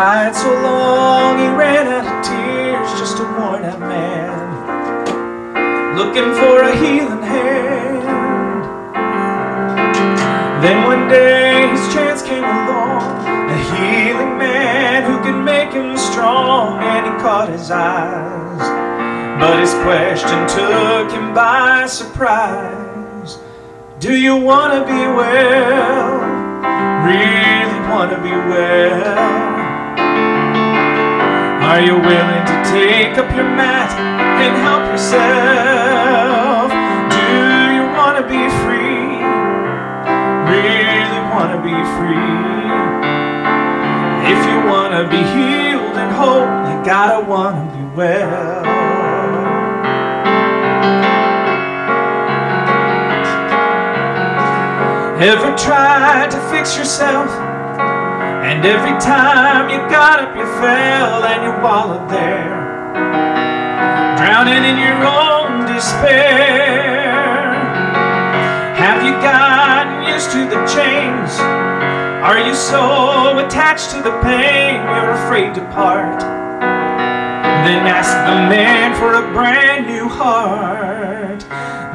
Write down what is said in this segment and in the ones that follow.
cried so long he ran out of tears, just a worn out man, looking for a healing hand. Then one day his chance came along, a healing man who could make him strong, and he caught his eyes. But his question took him by surprise. Do you want to be well? Really want to be well? Are you willing to take up your mat and help yourself? Do you want to be free? Really want to be free? If you want to be healed and whole, you gotta want to be well. Ever tried to fix yourself? And every time you got up, you fell and you wallowed there, drowning in your own despair. Have you gotten used to the chains? Are you so attached to the pain you're afraid to part? Then ask the man for a brand new heart.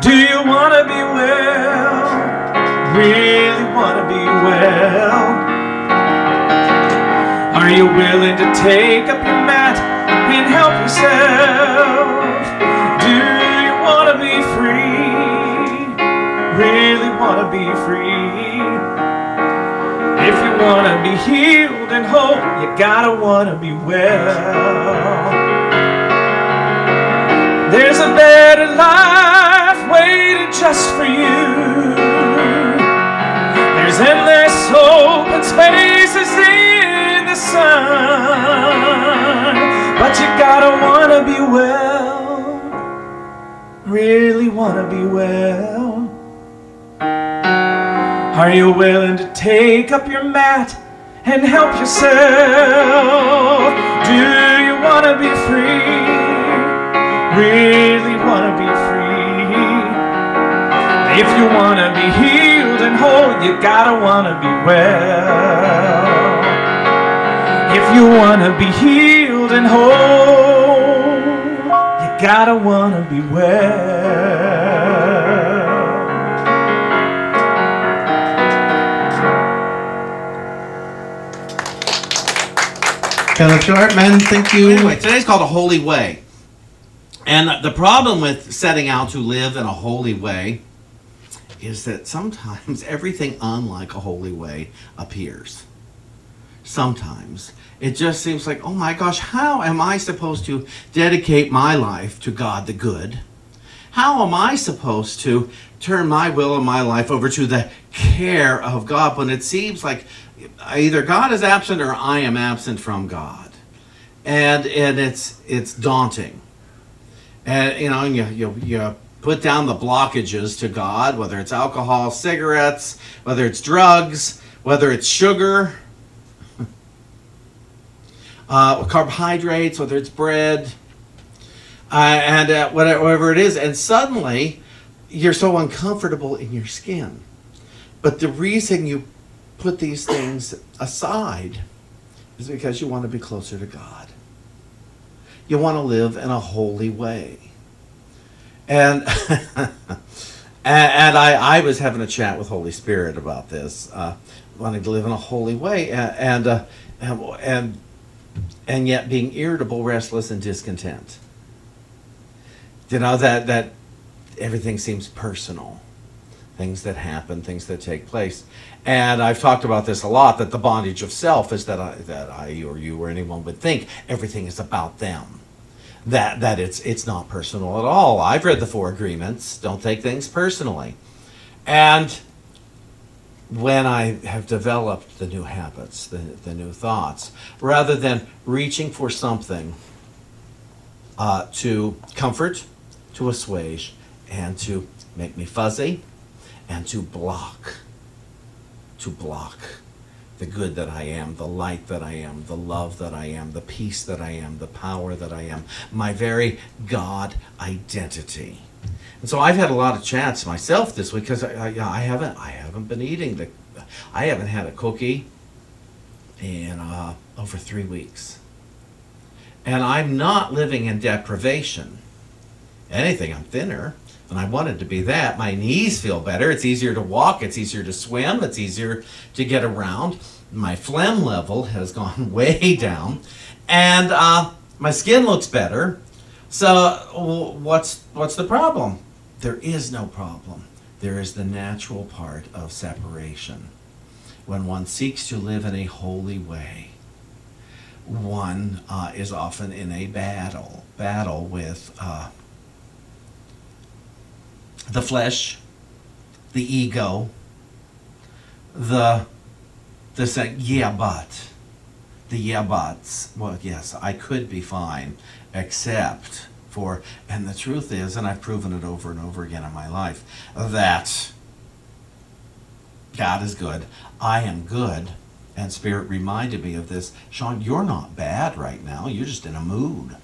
Do you want to be well? Really want to be well? Are you willing to take up your mat and help yourself? Do you want to be free? Really want to be free? If you want to be healed and whole, you gotta want to be well. There's a better life waiting just for you. There's endless spaces in the sun. But you gotta wanna be well. Really wanna be well. Are you willing to take up your mat and help yourself? Do you wanna be free? Really wanna be free? If you wanna be healed and whole, you gotta wanna be well. If you wanna be healed and whole, you gotta wanna be well. Kenneth Sharpman, thank you. Anyway, today's called a holy way. And the problem with setting out to live in a holy way is that sometimes everything unlike a holy way appears. Sometimes it just seems like, oh my gosh, how am I supposed to dedicate my life to God the good? How am I supposed to turn my will and my life over to the care of God when it seems like either God is absent or I am absent from God? And and it's it's daunting. And you know, and you, you you put down the blockages to God, whether it's alcohol, cigarettes, whether it's drugs, whether it's sugar, uh, carbohydrates, whether it's bread, uh, and uh, whatever, it is, and suddenly you're so uncomfortable in your skin. But the reason you put these things aside is because you want to be closer to God. You want to live in a holy way. And and, and I, I was having a chat with Holy Spirit about this, uh, wanting to live in a holy way, and and, uh, and and and yet being irritable, restless, and discontent. You know that that everything seems personal, things that happen, things that take place, and I've talked about this a lot. That the bondage of self is that I that I or you or anyone would think everything is about them that that it's it's not personal at all. I've read the four agreements. Don't take things personally. And when I have developed the new habits, the, the new thoughts, rather than reaching for something uh, to comfort, to assuage, and to make me fuzzy, and to block, to block the good that I am, the light that I am, the love that I am, the peace that I am, the power that I am, my very God identity. And so I've had a lot of chats myself this week because I, I, I haven't I haven't been eating the I haven't had a cookie in uh, over three weeks. And I'm not living in deprivation. Anything, I'm thinner. And I wanted to be that. My knees feel better. It's easier to walk. It's easier to swim. It's easier to get around. My phlegm level has gone way down. And uh, my skin looks better. So what's what's the problem? There is no problem. There is the natural part of separation. When one seeks to live in a holy way, one uh, is often in a battle, battle with uh, the flesh, the ego, the the saying, yeah, but the yeah buts. Well, yes, I could be fine, except for, and the truth is, and I've proven it over and over again in my life, that God is good. I am good. And Spirit reminded me of this. Sean, you're not bad right now. You're just in a mood.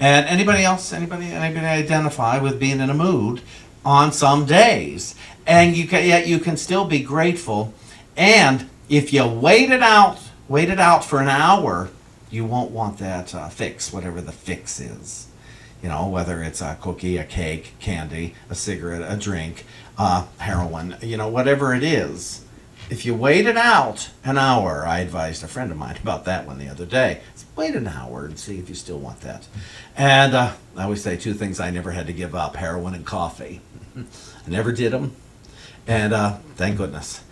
And anybody else, anybody, anybody identify with being in a mood on some days? And you can, yet you can still be grateful. And if you wait it out, wait it out for an hour, you won't want that uh, fix, whatever the fix is. You know, whether it's a cookie, a cake, candy, a cigarette, a drink, uh, heroin, you know, whatever it is. If you wait it out an hour, I advised a friend of mine about that one the other day. Wait an hour and see if you still want that. And uh, I always say two things I never had to give up heroin and coffee. I never did them. And uh, thank goodness.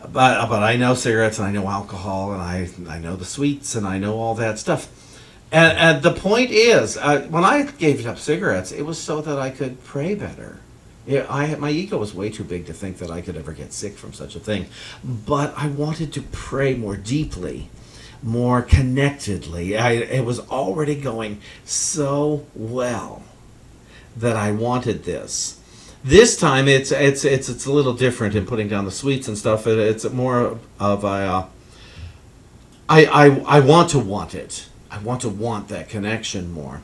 But, but I know cigarettes and I know alcohol and I, I know the sweets and I know all that stuff. And, and the point is, uh, when I gave up cigarettes, it was so that I could pray better. Yeah, I my ego was way too big to think that I could ever get sick from such a thing, but I wanted to pray more deeply, more connectedly. I it was already going so well that I wanted this. This time it's it's it's it's a little different in putting down the sweets and stuff. It, it's more of a uh, I, I I want to want it. I want to want that connection more.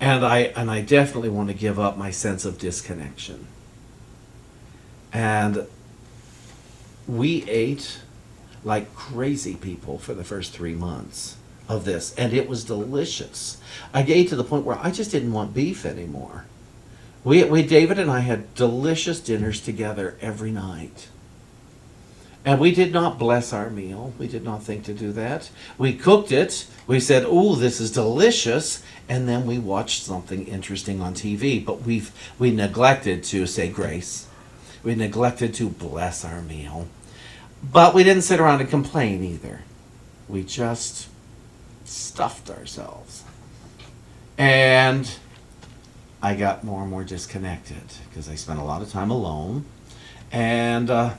And I and I definitely want to give up my sense of disconnection. And we ate like crazy people for the first three months of this, and it was delicious. I ate to the point where I just didn't want beef anymore. We, we David and I had delicious dinners together every night. And we did not bless our meal. We did not think to do that. We cooked it. We said, "Oh, this is delicious," and then we watched something interesting on TV. But we've we neglected to say grace. We neglected to bless our meal. But we didn't sit around and complain either. We just stuffed ourselves. And I got more and more disconnected because I spent a lot of time alone. And uh,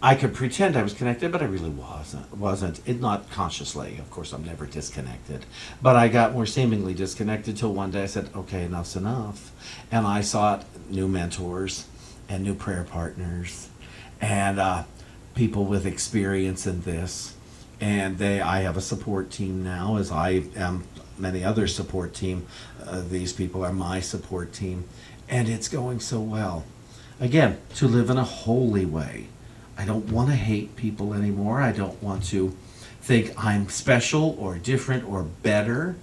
I could pretend I was connected, but I really wasn't. Wasn't it? Not consciously. Of course, I'm never disconnected. But I got more seemingly disconnected till one day I said, "Okay, enough's enough," and I sought new mentors and new prayer partners and uh, people with experience in this. And they, I have a support team now, as I am many other support team. Uh, these people are my support team, and it's going so well. Again, to live in a holy way. I don't want to hate people anymore. I don't want to think I'm special or different or better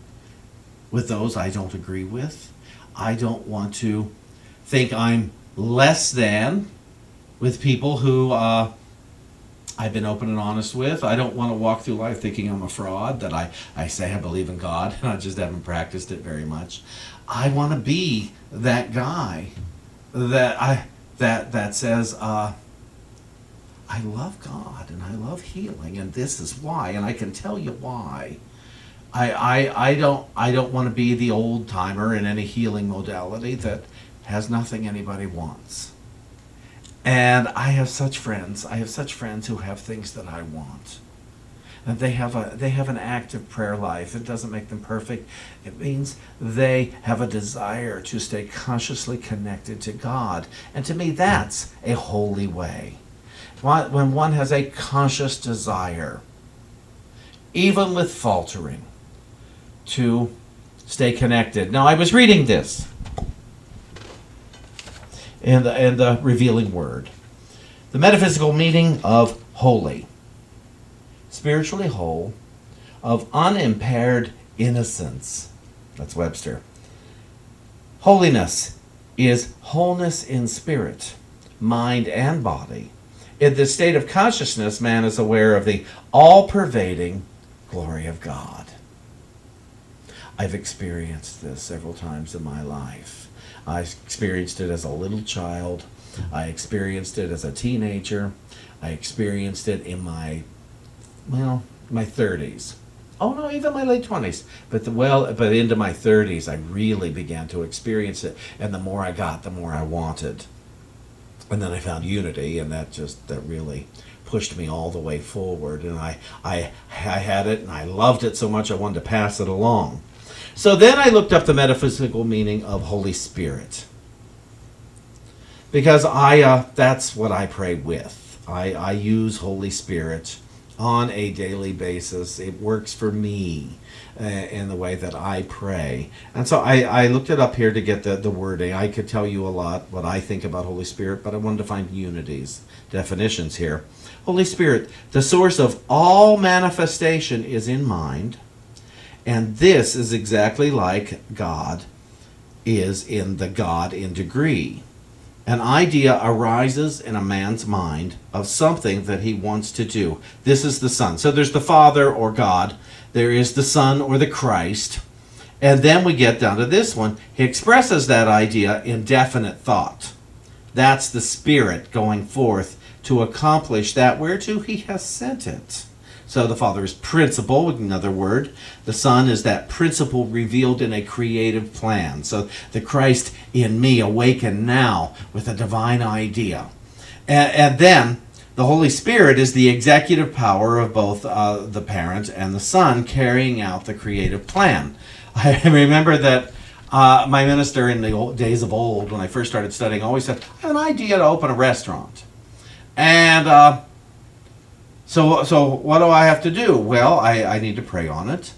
with those I don't agree with. I don't want to think I'm less than with people who uh, I've been open and honest with. I don't want to walk through life thinking I'm a fraud, that I, I say I believe in God and I just haven't practiced it very much. I want to be that guy that I that that says uh, I love God and I love healing and this is why and I can tell you why. I, I, I don't I don't want to be the old timer in any healing modality that has nothing anybody wants. And I have such friends. I have such friends who have things that I want. And they have a they have an active prayer life. It doesn't make them perfect. It means they have a desire to stay consciously connected to God. And to me that's a holy way. When one has a conscious desire, even with faltering, to stay connected. Now I was reading this and the, and the revealing word. The metaphysical meaning of holy. spiritually whole, of unimpaired innocence. That's Webster. Holiness is wholeness in spirit, mind, and body. In this state of consciousness, man is aware of the all pervading glory of God. I've experienced this several times in my life. I experienced it as a little child. I experienced it as a teenager. I experienced it in my, well, my 30s. Oh no, even my late 20s. But the, well, but into my 30s, I really began to experience it. And the more I got, the more I wanted. And then I found unity, and that just that really pushed me all the way forward. And I, I, I had it, and I loved it so much I wanted to pass it along. So then I looked up the metaphysical meaning of Holy Spirit. Because I, uh, that's what I pray with. I, I use Holy Spirit on a daily basis. It works for me uh, in the way that I pray. And so I, I looked it up here to get the, the wording. I could tell you a lot what I think about Holy Spirit, but I wanted to find Unity's, definitions here. Holy Spirit, the source of all manifestation is in mind and this is exactly like God is in the God in degree. An idea arises in a man's mind of something that he wants to do. This is the Son. So there's the Father or God, there is the Son or the Christ. And then we get down to this one. He expresses that idea in definite thought. That's the Spirit going forth to accomplish that whereto he has sent it. So the Father is principle, in another word. The Son is that principle revealed in a creative plan. So the Christ in me awakened now with a divine idea. And, and then the Holy Spirit is the executive power of both uh, the parent and the Son carrying out the creative plan. I remember that uh, my minister in the old days of old, when I first started studying, always said, I have an idea to open a restaurant. And uh, so, so what do I have to do? Well, I, I need to pray on it,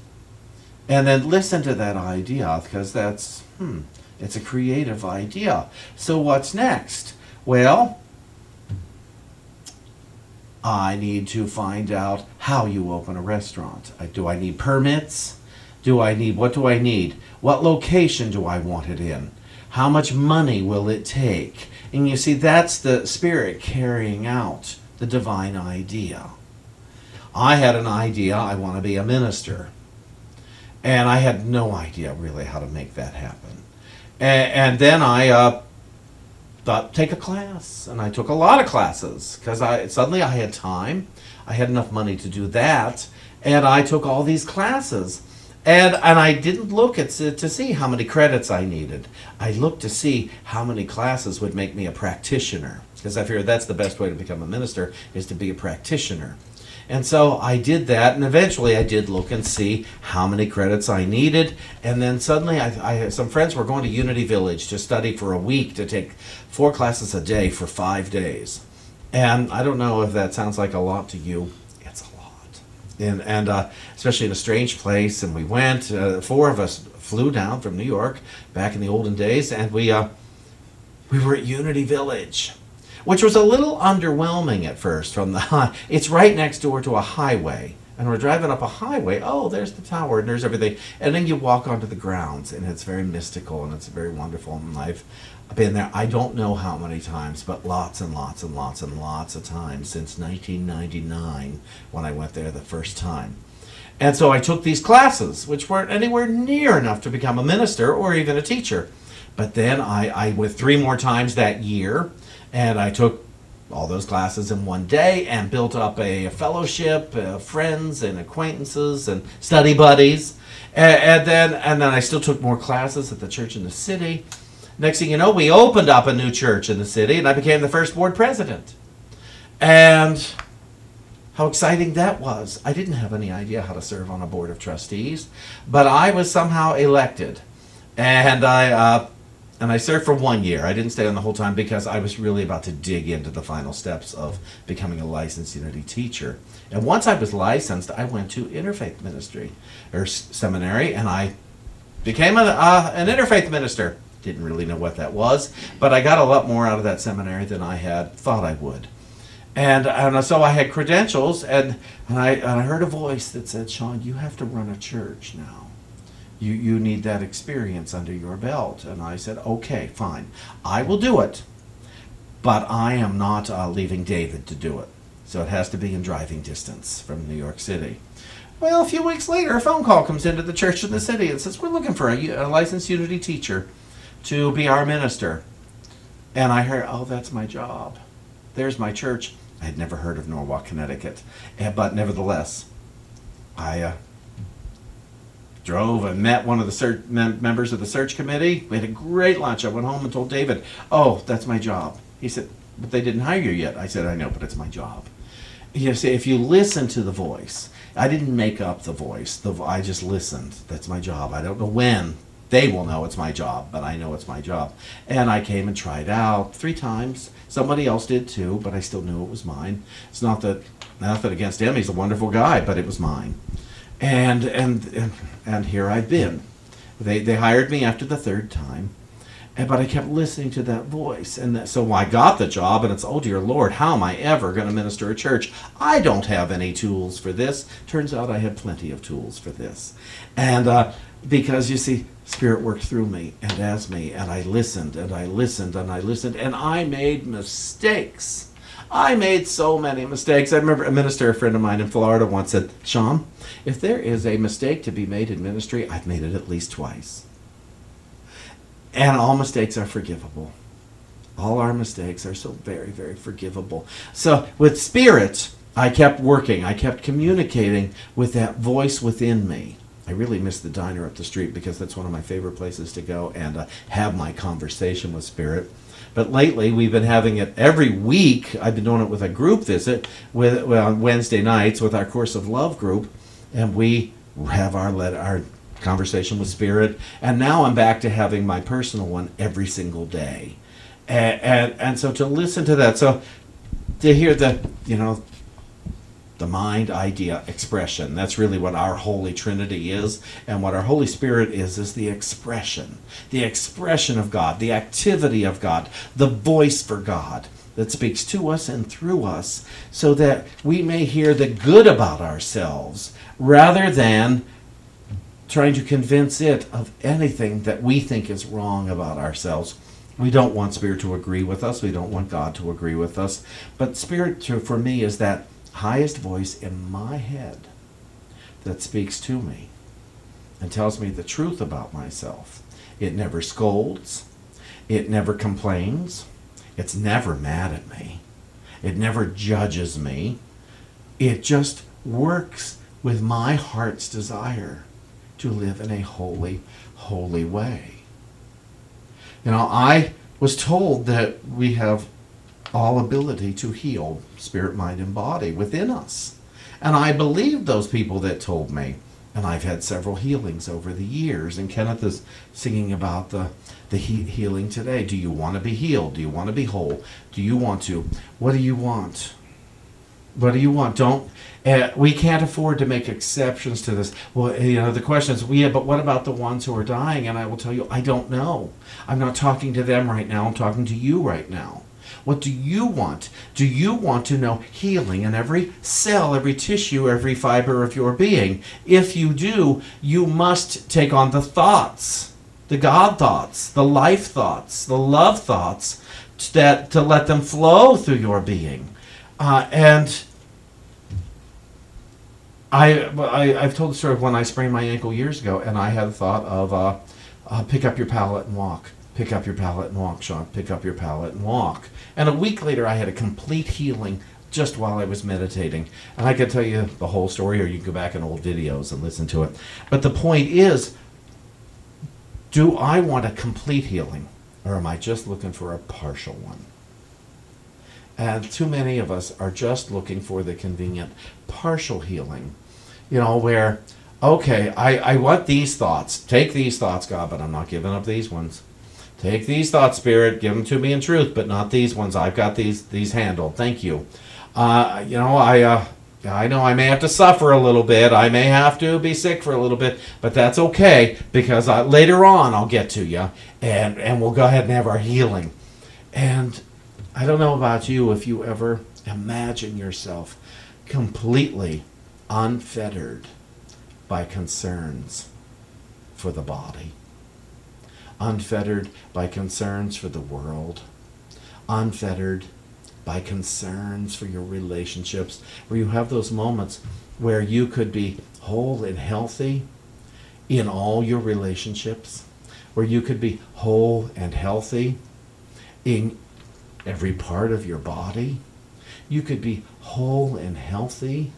and then listen to that idea because that's hmm, it's a creative idea. So what's next? Well, I need to find out how you open a restaurant. Do I need permits? Do I need what do I need? What location do I want it in? How much money will it take? And you see, that's the spirit carrying out the divine idea. I had an idea, I want to be a minister. And I had no idea really how to make that happen. And, and then I uh, thought, take a class. And I took a lot of classes because I suddenly I had time. I had enough money to do that. And I took all these classes. And, and I didn't look at to see how many credits I needed. I looked to see how many classes would make me a practitioner because I figured that's the best way to become a minister is to be a practitioner. And so I did that, and eventually I did look and see how many credits I needed. And then suddenly, I, I some friends were going to Unity Village to study for a week to take four classes a day for five days. And I don't know if that sounds like a lot to you. It's a lot, and and uh, especially in a strange place. And we went. Uh, four of us flew down from New York back in the olden days, and we uh, we were at Unity Village which was a little underwhelming at first from the. It's right next door to a highway. And we're driving up a highway. Oh, there's the tower and there's everything. And then you walk onto the grounds and it's very mystical and it's very wonderful. And I've been there, I don't know how many times, but lots and lots and lots and lots of times since 1999 when I went there the first time. And so I took these classes, which weren't anywhere near enough to become a minister or even a teacher. But then I, I went three more times that year and I took all those classes in one day and built up a, fellowship, uh, friends and acquaintances and study buddies. And, and, then and then I still took more classes at the church in the city. Next thing you know, we opened up a new church in the city, and I became the first board president. And how exciting that was! I didn't have any idea how to serve on a board of trustees, but I was somehow elected, and I uh, and I served for one year. I didn't stay on the whole time because I was really about to dig into the final steps of becoming a licensed Unity teacher. And once I was licensed, I went to interfaith ministry or seminary, and I became a, uh, an interfaith minister. Didn't really know what that was, but I got a lot more out of that seminary than I had thought I would. And, and so I had credentials, and, and, I, and I heard a voice that said, Sean, you have to run a church now. You, you need that experience under your belt. And I said, okay, fine. I will do it, but I am not uh, leaving David to do it. So it has to be in driving distance from New York City. Well, a few weeks later, a phone call comes into the church in the city and says, We're looking for a, a licensed Unity teacher to be our minister. And I heard, Oh, that's my job. There's my church. I had never heard of Norwalk, Connecticut. Eh, but nevertheless, I uh, drove and met one of the search, mem- members of the search committee. We had a great lunch. I went home and told David, "Oh, that's my job." He said, "But they didn't hire you yet." I said, "I know, but it's my job." You know, see, if you listen to the voice, I didn't make up the voice. The I just listened. That's my job. I don't know when they will know it's my job, but I know it's my job. And I came and tried out three times. Somebody else did too, but I still knew it was mine. It's not that nothing against him. He's a wonderful guy, but it was mine. And and and, and here I've been. They they hired me after the third time. And, but I kept listening to that voice, and that, so I got the job. And it's oh dear Lord, how am I ever going to minister a church? I don't have any tools for this. Turns out I had plenty of tools for this, and uh, because you see, Spirit worked through me and as me, and I listened and I listened and I listened, and I made mistakes. I made so many mistakes. I remember a minister, a friend of mine in Florida, once said, Sean, if there is a mistake to be made in ministry, I've made it at least twice. And all mistakes are forgivable. All our mistakes are so very, very forgivable. So with spirit, I kept working. I kept communicating with that voice within me. I really miss the diner up the street because that's one of my favorite places to go and uh, have my conversation with spirit. But lately, we've been having it every week. I've been doing it with a group visit with well, on Wednesday nights with our Course of Love group, and we have our let our conversation with spirit. And now I'm back to having my personal one every single day, and and, and so to listen to that, so to hear the you know the mind idea expression. That's really what our holy trinity is and what our holy spirit is is the expression. The expression of god the activity of god the voice for god that speaks to us and through us so that we may hear the good about ourselves rather than trying to convince it of anything that we think is wrong about ourselves. We don't want spirit to agree with us. We don't want god to agree with us. But spirit to, for me is that highest voice in my head that speaks to me and tells me the truth about myself. It never scolds, it never complains, it's never mad at me, it never judges me. It just works with my heart's desire to live in a holy, holy way. You know, I was told that we have all ability to heal spirit, mind, and body within us. And I believed those people that told me. And I've had several healings over the years. And Kenneth is singing about the, the he- healing today. Do you want to be healed? Do you want to be whole? Do you want to? What do you want? What do you want? Don't. Uh, we can't afford to make exceptions to this. Well, you know, the question is, yeah, but what about the ones who are dying? And I will tell you, I don't know. I'm not talking to them right now. I'm talking to you right now. What do you want? Do you want to know healing in every cell, every tissue, every fiber of your being? If you do, you must take on the thoughts, the God thoughts, the life thoughts, the love thoughts, that to let them flow through your being. Uh, and I, I, have told the story of when I sprained my ankle years ago, and I had a thought of uh, uh, pick up your pallet and walk. Pick up your pallet and walk, Sean. Pick up your pallet and walk. And a week later, I had a complete healing just while I was meditating. And I could tell you the whole story, or you can go back in old videos and listen to it. But the point is do I want a complete healing, or am I just looking for a partial one? And too many of us are just looking for the convenient partial healing, you know, where, okay, I, I want these thoughts. Take these thoughts, God, but I'm not giving up these ones. Take these thoughts, Spirit, give them to me in truth, but not these ones. I've got these these handled. Thank you. Uh, you know, I uh, I know I may have to suffer a little bit. I may have to be sick for a little bit, but that's okay because I, later on I'll get to you, and and we'll go ahead and have our healing. And I don't know about you if you ever Imagine yourself completely unfettered by concerns for the body, unfettered by concerns for the world, unfettered by concerns for your relationships, where you have those moments where you could be whole and healthy in all your relationships, where you could be whole and healthy in every part of your body. You could be whole and healthy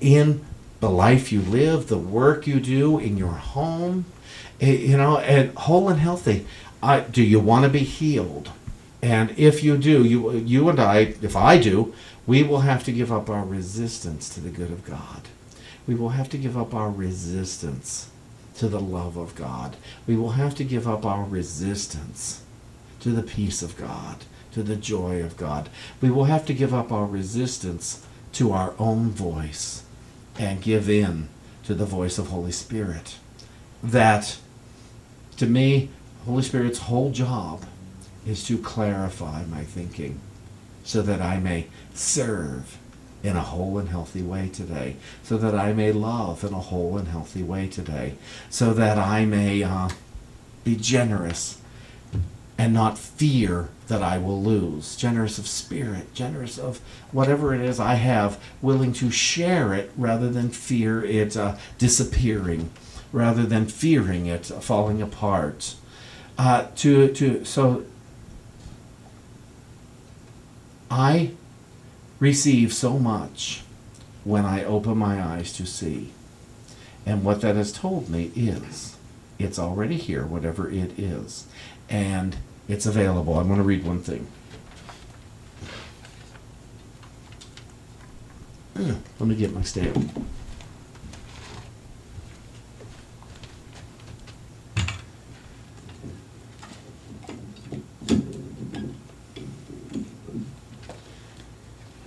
in the life you live, the work you do in your home, Eh, you know, and whole and healthy. I, do you want to be healed? And if you do, you, you and I, if I do, we will have to give up our resistance to the good of God. We will have to give up our resistance to the love of God. We will have to give up our resistance to the peace of God, to the joy of God. We will have to give up our resistance to our own voice and give in to the voice of Holy Spirit. That, to me, Holy Spirit's whole job is to clarify my thinking so that I may serve in a whole and healthy way today, so that I may love in a whole and healthy way today, so that I may uh, be generous and not fear that I will lose. Generous of spirit, generous of whatever it is I have, willing to share it rather than fear it uh, disappearing, rather than fearing it falling apart. Uh, to to so I receive so much when I open my eyes to see. And what that has told me is it's already here, whatever it is. And it's available. I'm going to read one thing. Let me get my stamp.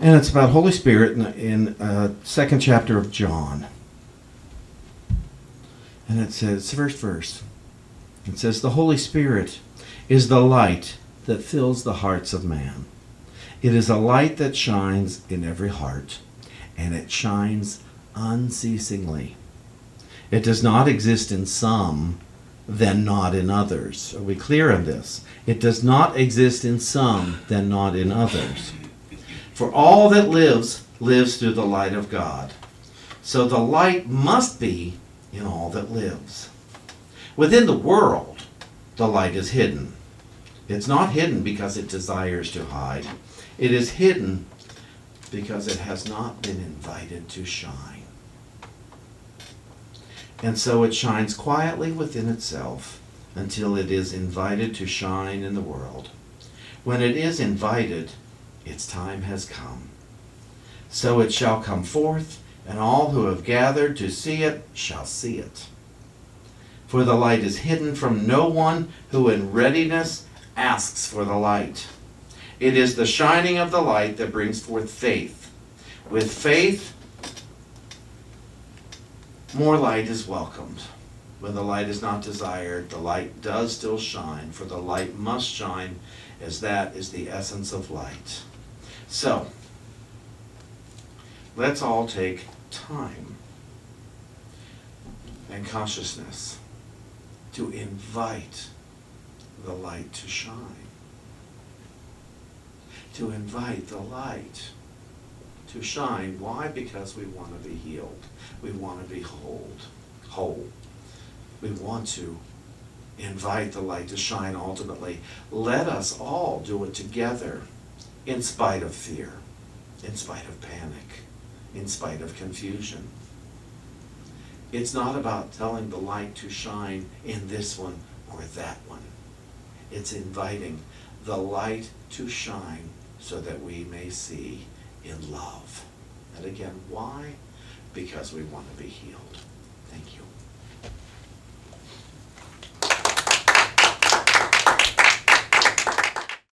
And it's about Holy Spirit in, in uh, second chapter of John. And it says, first verse, it says, The Holy Spirit is the light that fills the hearts of man. It is a light that shines in every heart, and it shines unceasingly. It does not exist in some, then not in others. Are we clear on this? It does not exist in some, then not in others. For all that lives, lives through the light of God. So the light must be in all that lives. Within the world, the light is hidden. It's not hidden because it desires to hide. It is hidden because it has not been invited to shine. And so it shines quietly within itself until it is invited to shine in the world. When it is invited, its time has come. So it shall come forth, and all who have gathered to see it shall see it. For the light is hidden from no one who in readiness asks for the light. It is the shining of the light that brings forth faith. With faith, more light is welcomed. When the light is not desired, the light does still shine, for the light must shine, as that is the essence of light. So, let's all take time and consciousness to invite the light to shine. To invite the light to shine. Why? Because we want to be healed. We want to be whole. Whole. We want to invite the light to shine ultimately. Let us all do it together in spite of fear, in spite of panic, in spite of confusion. It's not about telling the light to shine in this one or that one. It's inviting the light to shine so that we may see in love. And again, why? Because we want to be healed.